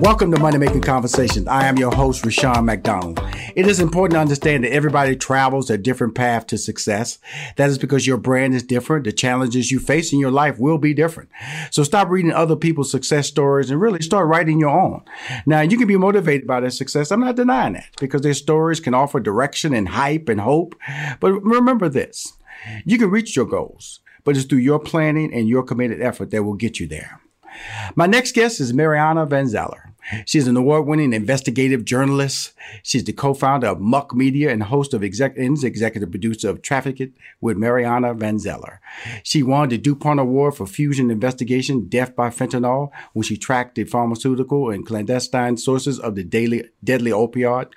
Welcome to Money Making Conversations. I am your host, Rushion McDonald. It is important to understand that everybody travels a different path to success. That is because your brand is different. The challenges you face in your life will be different. So stop reading other people's success stories and really start writing your own. Now, you can be motivated by their success. I'm not denying that because their stories can offer direction and hype and hope. But remember this you can reach your goals, but it's through your planning and your committed effort that will get you there. My next guest is Mariana Van Zeller. She's an award winning investigative journalist. She's the co founder of Muck Media and host of exec- and executive producer of Trafficked with Mariana Van Zeller. She won the DuPont Award for Fusion Investigation Death by Fentanyl when she tracked the pharmaceutical and clandestine sources of the daily, deadly opioid.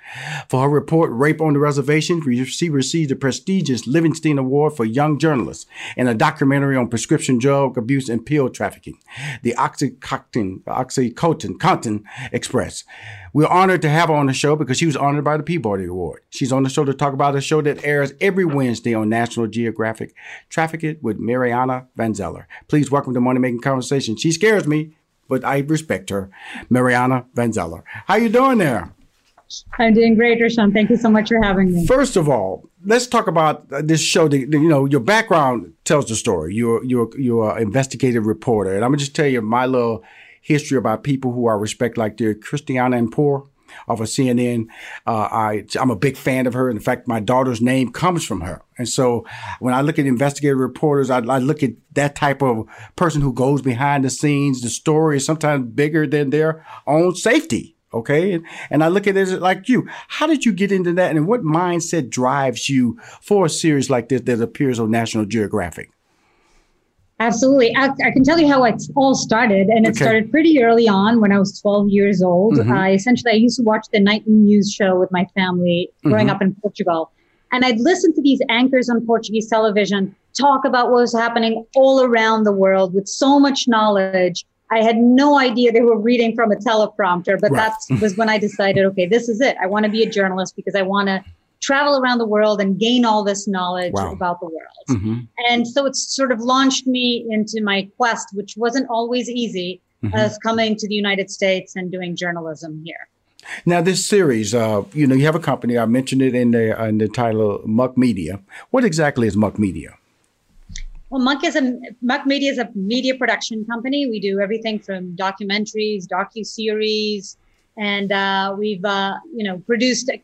For her report, Rape on the Reservation, she received the prestigious Livingston Award for Young Journalists and a documentary on prescription drug abuse and pill trafficking. The Oxycontin, Oxycontin, Contin Express. We're honored to have her on the show because she was honored by the Peabody Award. She's on the show to talk about a show that airs every Wednesday on National Geographic, Trafficked with Mariana Van Zeller. Please welcome to Money Making Conversation. She scares me, but I respect her. Mariana Van Zeller. How you doing there? I'm doing great, Rushion. Thank you so much for having me. First of all, let's talk about this show. That, you know, your background tells the story. You're you're you're an investigative reporter, and I'm gonna just tell you my little history about people who I respect, like the Christiane Amanpour of a CNN. Uh, I, I'm a big fan of her. In fact, my daughter's name comes from her. And so when I look at investigative reporters, I, I, look at that type of person who goes behind the scenes. The story is sometimes bigger than their own safety. Okay. And, and I look at it like you. How did you get into that? And what mindset drives you for a series like this that appears on National Geographic? Absolutely. I, I, can tell you how it all started. And it okay. started pretty early on when I was 12 years old. Mm-hmm. I essentially, I used to watch the nightly news show with my family growing mm-hmm. up in Portugal. And I'd listen to these anchors on Portuguese television talk about what was happening all around the world with so much knowledge. I had no idea they were reading from a teleprompter, but right. that was when I decided, okay, this is it. I want to be a journalist because I want to travel around the world and gain all this knowledge wow. about the world. Mm-hmm. And so it's sort of launched me into my quest, which wasn't always easy, mm-hmm. as coming to the United States and doing journalism here. Now, this series, uh, you know, you have a company. I mentioned it in the in the title, Muck Media. What exactly is Muck Media? Well, Muck is a Muck Media is a media production company. We do everything from documentaries, docu series, and uh, we've uh, you know produced a,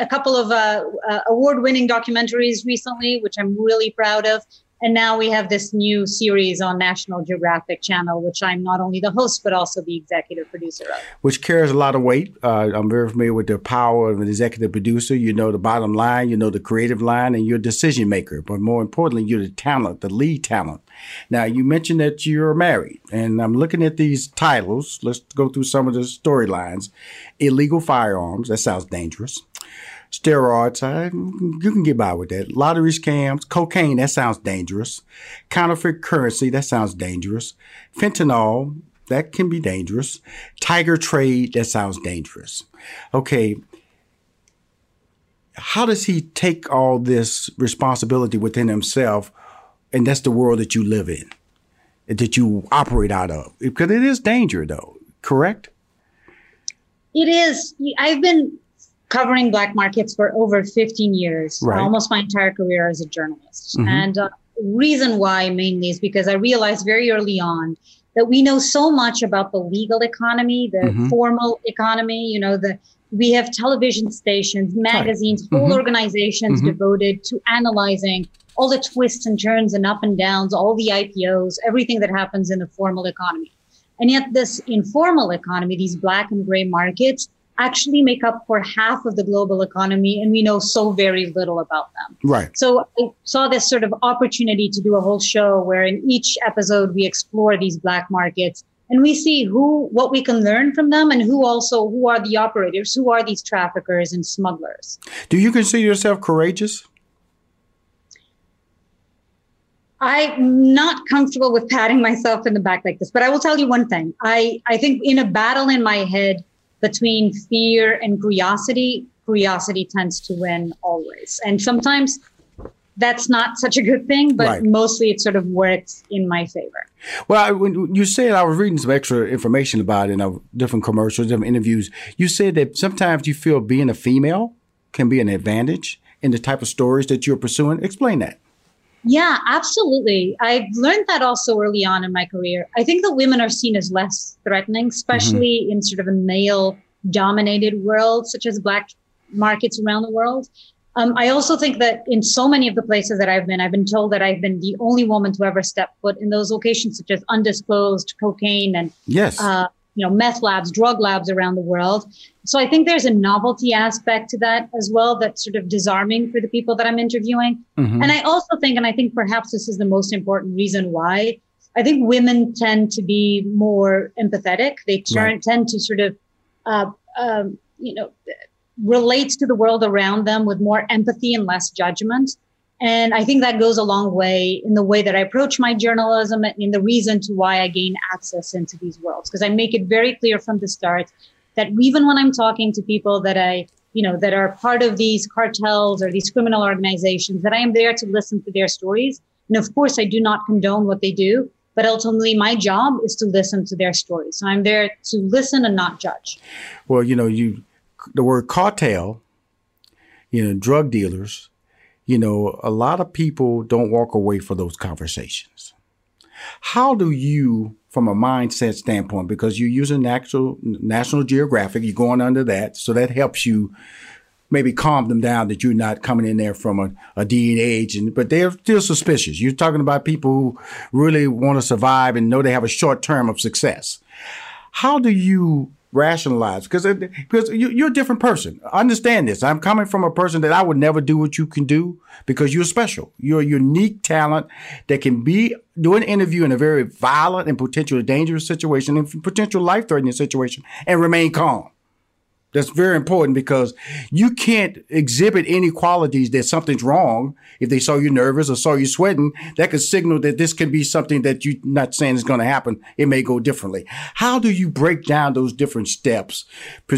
a couple of uh, uh, award-winning documentaries recently, which I'm really proud of. And now we have this new series on National Geographic Channel, which I'm not only the host, but also the executive producer of. Which carries a lot of weight. Uh, I'm very familiar with the power of an executive producer. You know the bottom line, you know the creative line, and you're a decision maker. But more importantly, you're the talent, the lead talent. Now, you mentioned that you're married, and I'm looking at these titles. Let's go through some of the storylines. Illegal firearms, that sounds dangerous steroids, I, you can get by with that. Lottery scams, cocaine, that sounds dangerous. Counterfeit currency, that sounds dangerous. Fentanyl, that can be dangerous. Tiger trade, that sounds dangerous. Okay. How does he take all this responsibility within himself? And that's the world that you live in, that you operate out of. Because it is danger, though, correct? It is. I've been covering black markets for over 15 years, right. almost my entire career as a journalist. Mm-hmm. And uh, reason why mainly is because I realized very early on that we know so much about the legal economy, the mm-hmm. formal economy, you know, the we have television stations, magazines, right. whole mm-hmm. organizations mm-hmm. devoted to analyzing all the twists and turns and up and downs, all the IPOs, everything that happens in the formal economy. And yet this informal economy, these black and gray markets, actually make up for half of the global economy and we know so very little about them. Right. So I saw this sort of opportunity to do a whole show where in each episode we explore these black markets and we see who what we can learn from them and who also who are the operators, who are these traffickers and smugglers. Do you consider yourself courageous? I'm not comfortable with patting myself in the back like this, but I will tell you one thing. I, I think in a battle in my head, between fear and curiosity, curiosity tends to win always. And sometimes that's not such a good thing, but right. mostly it sort of works in my favor. Well, when you said I was reading some extra information about it in different commercials, different interviews, you said that sometimes you feel being a female can be an advantage in the type of stories that you're pursuing. Explain that. Yeah, absolutely. I learned that also early on in my career. I think that women are seen as less threatening, especially mm-hmm. in sort of a male dominated world, such as black markets around the world. Um, I also think that in so many of the places that I've been, I've been told that I've been the only woman to ever step foot in those locations, such as undisclosed cocaine and yes. Uh, you know, meth labs, drug labs around the world. So I think there's a novelty aspect to that as well that's sort of disarming for the people that I'm interviewing. Mm-hmm. And I also think, and I think perhaps this is the most important reason why, I think women tend to be more empathetic. They turn, right. tend to sort of, uh, um, you know, relate to the world around them with more empathy and less judgment. And I think that goes a long way in the way that I approach my journalism and in the reason to why I gain access into these worlds. Because I make it very clear from the start that even when I'm talking to people that I, you know, that are part of these cartels or these criminal organizations, that I am there to listen to their stories. And of course, I do not condone what they do, but ultimately my job is to listen to their stories. So I'm there to listen and not judge. Well, you know, you, the word cartel, you know, drug dealers, you know, a lot of people don't walk away for those conversations. How do you, from a mindset standpoint, because you're using National, National Geographic, you're going under that, so that helps you maybe calm them down that you're not coming in there from a, a DEA agent, but they're still suspicious. You're talking about people who really want to survive and know they have a short term of success. How do you rationalize because because you, are a different person. Understand this. I'm coming from a person that I would never do what you can do because you're special. You're a unique talent that can be do an interview in a very violent and potentially dangerous situation and potential life threatening situation and remain calm. That's very important because you can't exhibit any qualities that something's wrong. If they saw you nervous or saw you sweating, that could signal that this can be something that you're not saying is going to happen. It may go differently. How do you break down those different steps?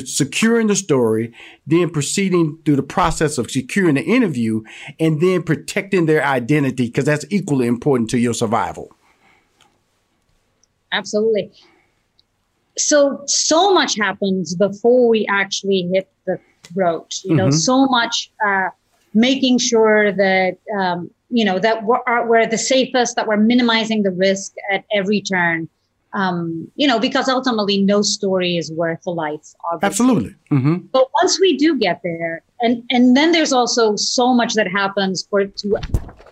Securing the story, then proceeding through the process of securing the interview and then protecting their identity because that's equally important to your survival. Absolutely so so much happens before we actually hit the road you know mm-hmm. so much uh, making sure that um, you know that we're, we're the safest that we're minimizing the risk at every turn um, you know because ultimately no story is worth a life obviously. absolutely mm-hmm. but once we do get there and and then there's also so much that happens for to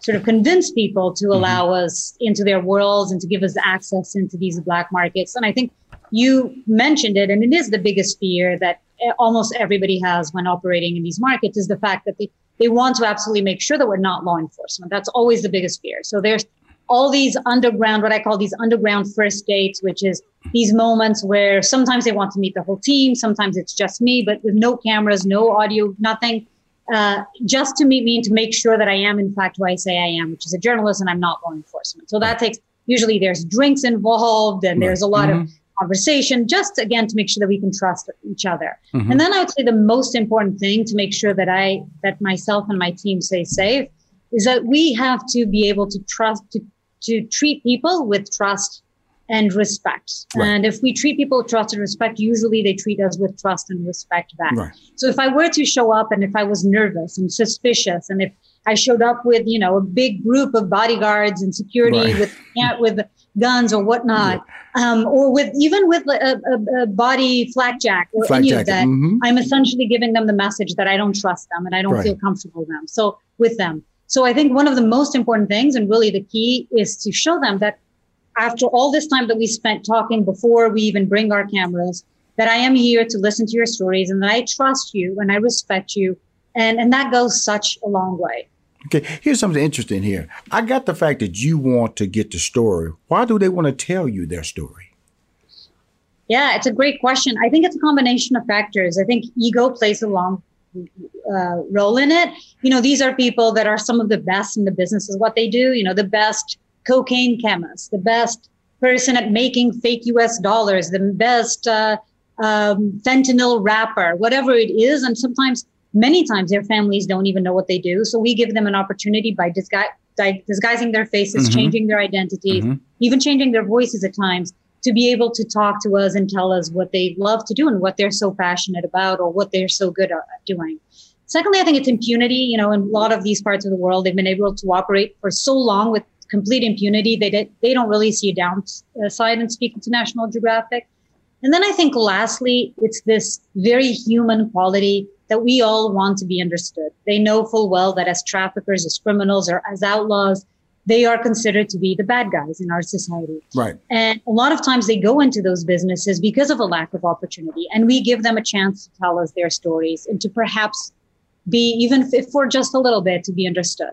sort of convince people to mm-hmm. allow us into their worlds and to give us access into these black markets. And I think you mentioned it, and it is the biggest fear that almost everybody has when operating in these markets is the fact that they, they want to absolutely make sure that we're not law enforcement. That's always the biggest fear. So there's all these underground, what I call these underground first dates, which is these moments where sometimes they want to meet the whole team, sometimes it's just me, but with no cameras, no audio, nothing, uh, just to meet me and to make sure that I am, in fact, who I say I am, which is a journalist and I'm not law enforcement. So that takes, usually there's drinks involved and there's a lot mm-hmm. of conversation, just again to make sure that we can trust each other. Mm-hmm. And then I would say the most important thing to make sure that I, that myself and my team stay safe is that we have to be able to trust, to to treat people with trust and respect. Right. And if we treat people with trust and respect, usually they treat us with trust and respect back. Right. So if I were to show up and if I was nervous and suspicious and if I showed up with, you know, a big group of bodyguards and security right. with with guns or whatnot, yeah. um, or with even with a, a, a body flakjack or flak any jacket. of that, mm-hmm. I'm essentially giving them the message that I don't trust them and I don't feel comfortable with them. So with them. So I think one of the most important things and really the key is to show them that after all this time that we spent talking before we even bring our cameras, that I am here to listen to your stories and that I trust you and I respect you. And, and that goes such a long way. Okay, here's something interesting here. I got the fact that you want to get the story. Why do they want to tell you their story? Yeah, it's a great question. I think it's a combination of factors. I think ego plays a long uh, role in it. You know, these are people that are some of the best in the business is what they do. You know, the best cocaine chemist, the best person at making fake US dollars, the best uh, um, fentanyl wrapper, whatever it is. And sometimes, many times, their families don't even know what they do. So we give them an opportunity by disgu- disguising their faces, mm-hmm. changing their identities, mm-hmm. even changing their voices at times to be able to talk to us and tell us what they love to do and what they're so passionate about or what they're so good at doing. Secondly, I think it's impunity. You know, in a lot of these parts of the world, they've been able to operate for so long with complete impunity. They did, they don't really see a downside in speaking to National Geographic. And then I think lastly, it's this very human quality that we all want to be understood. They know full well that as traffickers, as criminals, or as outlaws, they are considered to be the bad guys in our society. Right. And a lot of times they go into those businesses because of a lack of opportunity. And we give them a chance to tell us their stories and to perhaps be, even if for just a little bit, to be understood.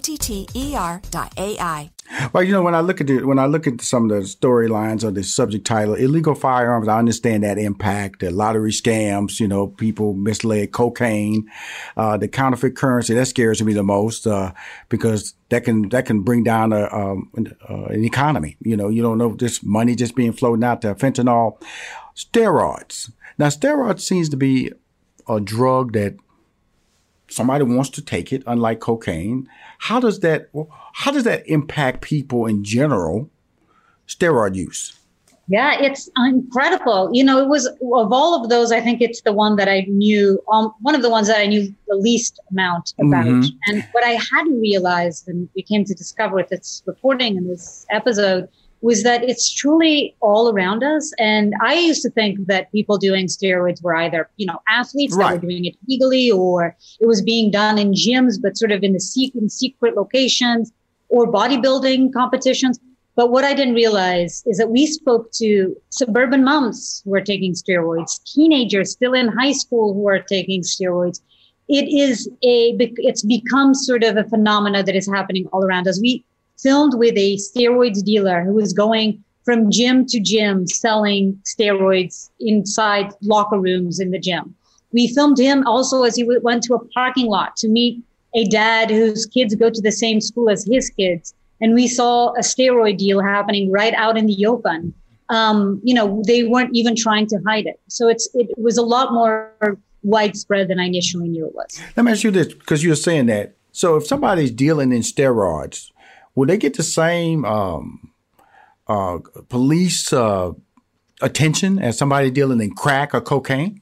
T T E R dot AI. Well, you know, when I look at the, when I look at some of the storylines or the subject title, illegal firearms, I understand that impact, the lottery scams, you know, people misled cocaine, uh, the counterfeit currency, that scares me the most, uh, because that can, that can bring down a, um, uh, an economy. You know, you don't know this money just being floating out to fentanyl, steroids. Now, steroids seems to be a drug that somebody wants to take it, unlike cocaine. How does that how does that impact people in general? Steroid use. Yeah, it's incredible. You know, it was of all of those, I think it's the one that I knew, um, one of the ones that I knew the least amount about. Mm-hmm. And what I hadn't realized, and we came to discover with this reporting in this episode, was that it's truly all around us. And I used to think that people doing steroids were either, you know, athletes right. that were doing it legally or it was being done in gyms, but sort of in the secret, in secret locations or bodybuilding competitions. But what I didn't realize is that we spoke to suburban moms who are taking steroids, teenagers still in high school who are taking steroids. It is a, it's become sort of a phenomena that is happening all around us. We, filmed with a steroids dealer who was going from gym to gym selling steroids inside locker rooms in the gym. We filmed him also as he went to a parking lot to meet a dad whose kids go to the same school as his kids. And we saw a steroid deal happening right out in the open. Um, you know, they weren't even trying to hide it. So it's it was a lot more widespread than I initially knew it was. Let me ask you this, because you're saying that. So if somebody's dealing in steroids, will they get the same um, uh, police uh, attention as somebody dealing in crack or cocaine?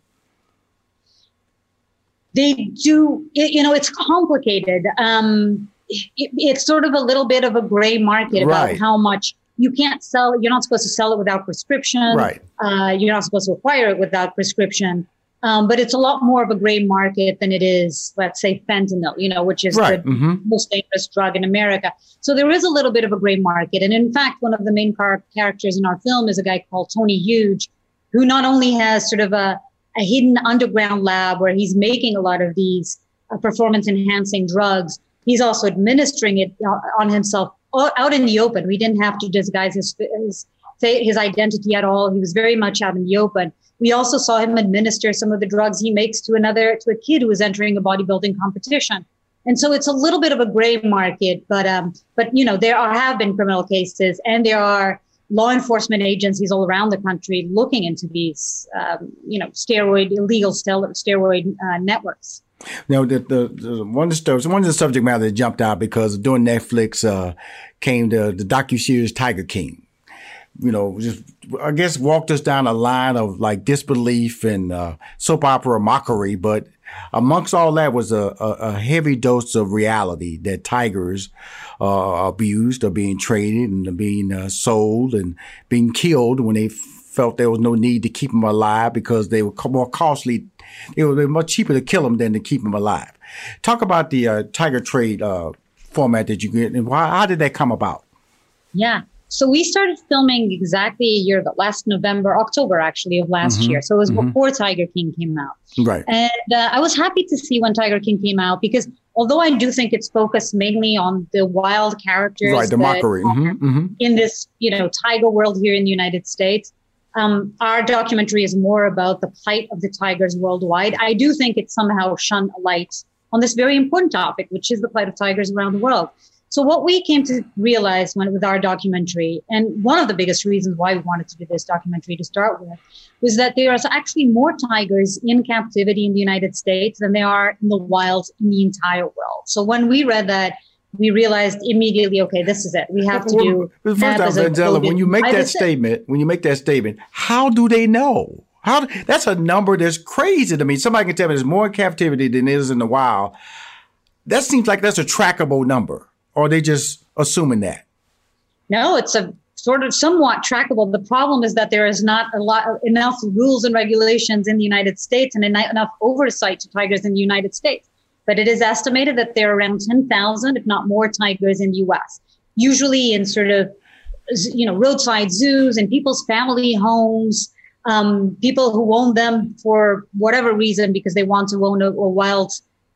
They do. You know, it's complicated. Um, it, it's sort of a little bit of a gray market about right. how much you can't sell. You're not supposed to sell it without prescription. Right. Uh, you're not supposed to acquire it without prescription. Um, but it's a lot more of a gray market than it is, let's say, fentanyl, you know, which is right. the mm-hmm. most dangerous drug in America. So there is a little bit of a gray market. And in fact, one of the main car- characters in our film is a guy called Tony Huge, who not only has sort of a, a hidden underground lab where he's making a lot of these uh, performance enhancing drugs, he's also administering it uh, on himself out in the open. We didn't have to disguise his, his, his identity at all. He was very much out in the open. We also saw him administer some of the drugs he makes to another, to a kid who was entering a bodybuilding competition. And so it's a little bit of a gray market, but, um, but, you know, there are, have been criminal cases and there are law enforcement agencies all around the country looking into these, um, you know, steroid, illegal steroid uh, networks. Now, the, the, the, one of the one of the subject matter that jumped out because during Netflix uh, came the the docu series Tiger King, you know, just I guess walked us down a line of like disbelief and uh, soap opera mockery, but amongst all that was a, a, a heavy dose of reality that tigers uh, are abused, are being traded, and being uh, sold and being killed when they felt there was no need to keep them alive because they were more costly. It was much cheaper to kill them than to keep them alive. Talk about the uh, tiger trade uh, format that you get, and why, how did that come about? Yeah. So we started filming exactly a year ago, last November, October actually of last mm-hmm. year. So it was mm-hmm. before Tiger King came out. Right. And uh, I was happy to see when Tiger King came out because although I do think it's focused mainly on the wild characters, right, the mockery mm-hmm. mm-hmm. in this, you know, tiger world here in the United States. Um, our documentary is more about the plight of the tigers worldwide. I do think it somehow shone a light on this very important topic, which is the plight of tigers around the world. So what we came to realize when with our documentary, and one of the biggest reasons why we wanted to do this documentary to start with, was that there are actually more tigers in captivity in the United States than there are in the wild in the entire world. So when we read that, we realized immediately, okay, this is it. We have to do. Well, first off, Angela, when you make that statement, when you make that statement, how do they know? How that's a number that's crazy to me. Somebody can tell me there's more in captivity than there is in the wild. That seems like that's a trackable number or are they just assuming that? No, it's a sort of somewhat trackable. The problem is that there is not a lot enough rules and regulations in the United States and enough oversight to tigers in the United States. But it is estimated that there are around 10,000, if not more, tigers in the U.S. Usually in sort of you know roadside zoos and people's family homes. Um, people who own them for whatever reason because they want to own a, a wild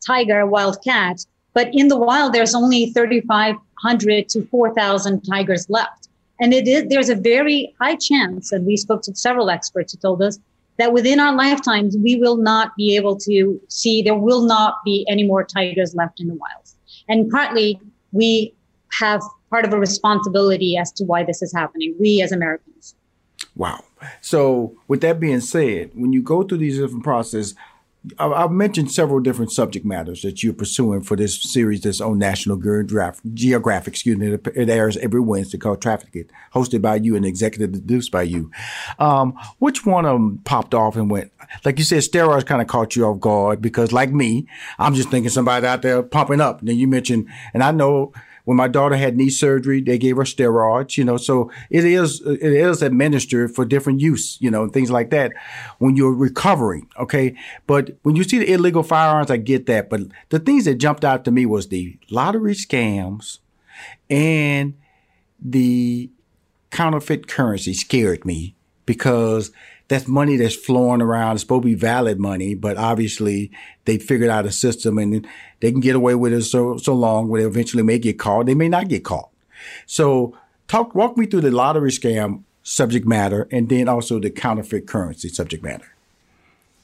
tiger, a wild cat, but in the wild, there's only 3,500 to 4,000 tigers left. And it is, there's a very high chance, and we spoke to several experts who told us that within our lifetimes, we will not be able to see, there will not be any more tigers left in the wilds. And partly we have part of a responsibility as to why this is happening, we as Americans. Wow. So, with that being said, when you go through these different processes, I've mentioned several different subject matters that you're pursuing for this series that's on National Geographic, excuse me, it airs every Wednesday called Trafficked, hosted by you and executive produced by you. Um, which one of them popped off and went, like you said, steroids kind of caught you off guard because like me, I'm just thinking somebody out there pumping up. And then you mentioned, and I know when my daughter had knee surgery, they gave her steroids, you know, so it is, it is administered for different use, you know, and things like that when you're recovering. Okay. But when you see the illegal firearms, I get that. But the things that jumped out to me was the lottery scams and the counterfeit currency scared me because that's money that's flowing around. It's supposed to be valid money, but obviously they figured out a system and they can get away with it so so long where they eventually may get caught. They may not get caught. So talk walk me through the lottery scam subject matter and then also the counterfeit currency subject matter.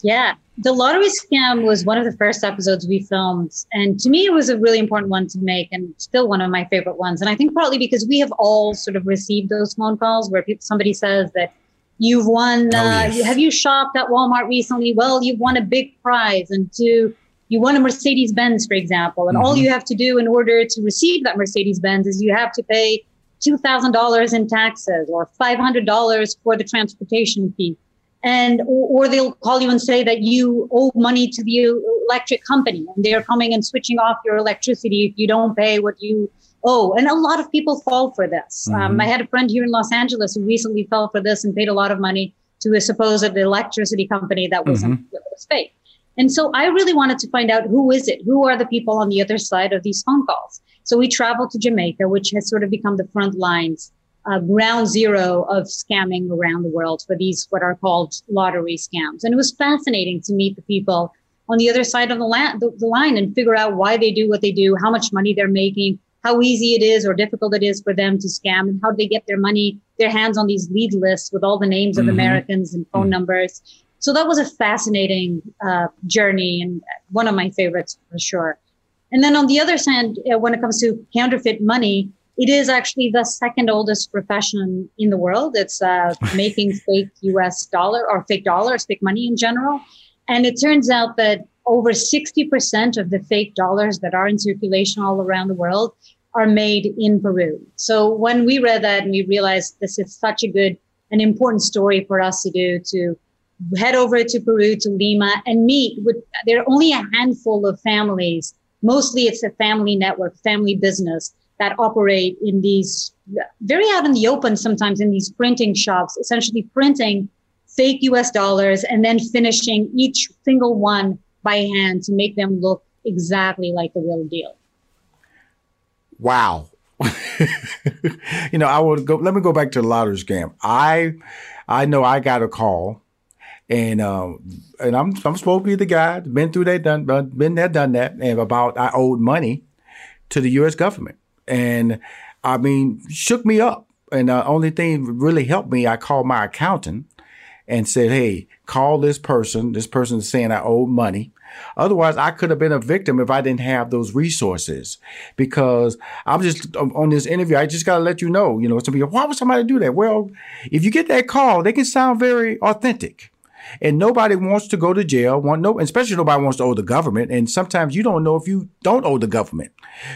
Yeah. The lottery scam was one of the first episodes we filmed. And to me, it was a really important one to make and still one of my favorite ones. And I think partly because we have all sort of received those phone calls where people, somebody says that You've won. Oh, uh, yes. Have you shopped at Walmart recently? Well, you've won a big prize, and to you won a Mercedes Benz, for example, and mm-hmm. all you have to do in order to receive that Mercedes Benz is you have to pay two thousand dollars in taxes or five hundred dollars for the transportation fee, and or, or they'll call you and say that you owe money to the electric company, and they're coming and switching off your electricity if you don't pay what you Oh, and a lot of people fall for this. Um, mm-hmm. Um, I had a friend here in Los Angeles who recently fell for this and paid a lot of money to a supposed electricity company that was, mm-hmm. was fake. And so I really wanted to find out who is it? Who are the people on the other side of these phone calls? So we traveled to Jamaica, which has sort of become the front lines, uh, ground zero of scamming around the world for these what are called lottery scams. And it was fascinating to meet the people on the other side of the, la- the, the line and figure out why they do what they do, how much money they're making, how easy it is or difficult it is for them to scam and how they get their money, their hands on these lead lists with all the names mm-hmm. of Americans and phone mm-hmm. numbers. So that was a fascinating uh, journey and one of my favorites for sure. And then on the other side, uh, when it comes to counterfeit money, it is actually the second oldest profession in the world. It's uh, making fake US dollar or fake dollars, fake money in general. And it turns out that over 60% of the fake dollars that are in circulation all around the world are made in Peru. So when we read that and we realized this is such a good and important story for us to do to head over to Peru to Lima and meet with there are only a handful of families mostly it's a family network family business that operate in these very out in the open sometimes in these printing shops essentially printing fake US dollars and then finishing each single one by hand to make them look exactly like the real deal. Wow. you know, I would go. Let me go back to the lottery scam. I, I know I got a call, and um, and I'm I'm supposed to be the guy been through that, done been there, done that, and about I owed money to the U.S. government, and I mean shook me up. And the only thing really helped me, I called my accountant and said, "Hey, call this person. This person is saying I owe money." Otherwise, I could have been a victim if I didn't have those resources. Because I'm just on this interview, I just got to let you know, you know, some people, why would somebody do that? Well, if you get that call, they can sound very authentic. And nobody wants to go to jail. Want no, especially nobody wants to owe the government. And sometimes you don't know if you don't owe the government.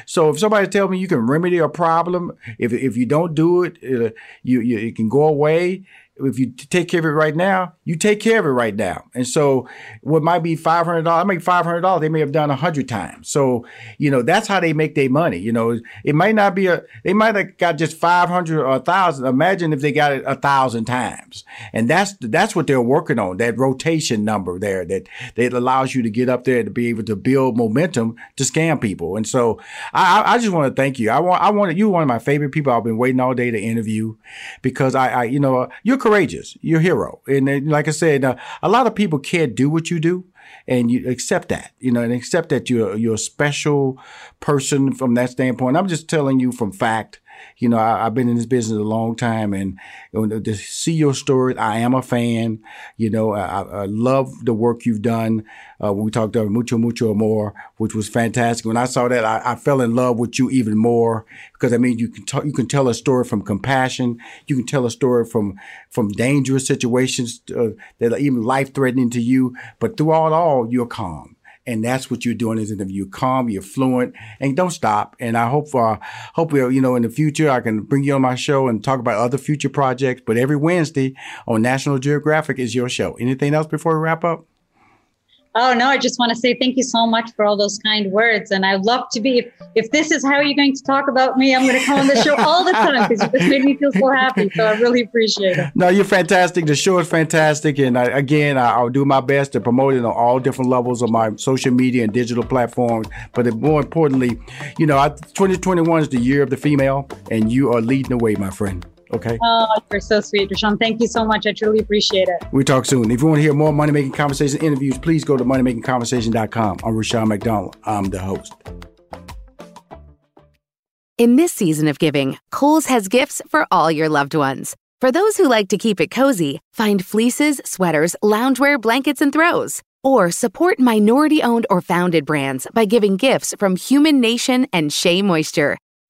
So if somebody tells me you can remedy a problem, if if you don't do it, it uh, you, you it can go away if you take care of it right now, you take care of it right now. And so what might be $500, I make $500, they may have done a hundred times. So, you know, that's how they make their money. You know, it might not be a, they might have got just 500 or a thousand. Imagine if they got it a thousand times. And that's, that's what they're working on, that rotation number there that, that allows you to get up there to be able to build momentum to scam people. And so I, I just want to thank you. I want, I wanted, you one of my favorite people I've been waiting all day to interview because I, I you know, you're courageous. You're a hero. And like I said, uh, a lot of people can't do what you do and you accept that, you know, and accept that you're, you're a special person from that standpoint. I'm just telling you from fact you know, I, have been in this business a long time, and to see your story, I am a fan. You know, I, I love the work you've done. Uh, we talked about Mucho Mucho Amor, which was fantastic. When I saw that, I, I fell in love with you even more because I mean, you can talk, you can tell a story from compassion. You can tell a story from from dangerous situations uh, that are even life threatening to you, but through all, all you're calm and that's what you're doing is interview. You're calm, you're fluent, and don't stop. And I hope, uh, hope you know, in the future I can bring you on my show and talk about other future projects. But every Wednesday on National Geographic is your show. Anything else before we wrap up? Oh no, I just want to say thank you so much for all those kind words. And I'd love to be if, if this is how you're going to talk about me, I'm going to come on the show all the time because you just made me feel so happy. So I really appreciate it. No, you're fantastic. The show is fantastic. And I, again, I, will do my best to promote it on all different levels of my social media and digital platforms. But more importantly, you know, I, 2021 is the year of the female, and you are leading the way, my friend. Okay. Oh, you're so sweet, Rushion. Thank you so much. I truly appreciate it. We talk soon. If you want to hear more Money Making Conversation interviews, please go to moneymakingconversation.com. I'm Rushion McDonald. I'm the host. In this season of giving, Kohl's has gifts for all your loved ones. For those who like to keep it cozy, find fleeces, sweaters, loungewear, blankets, and throws. Or support minority owned or founded brands by giving gifts from Human Nation and Shea Moisture.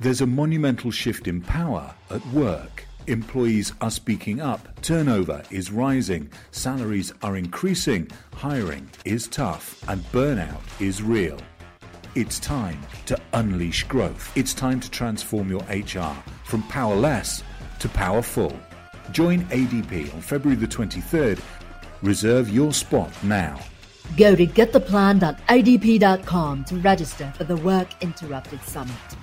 There's a monumental shift in power at work. Employees are speaking up, turnover is rising, salaries are increasing, hiring is tough, and burnout is real. It's time to unleash growth. It's time to transform your HR from powerless to powerful. Join ADP on February the 23rd. Reserve your spot now. Go to gettheplan.adp.com to register for the Work Interrupted Summit.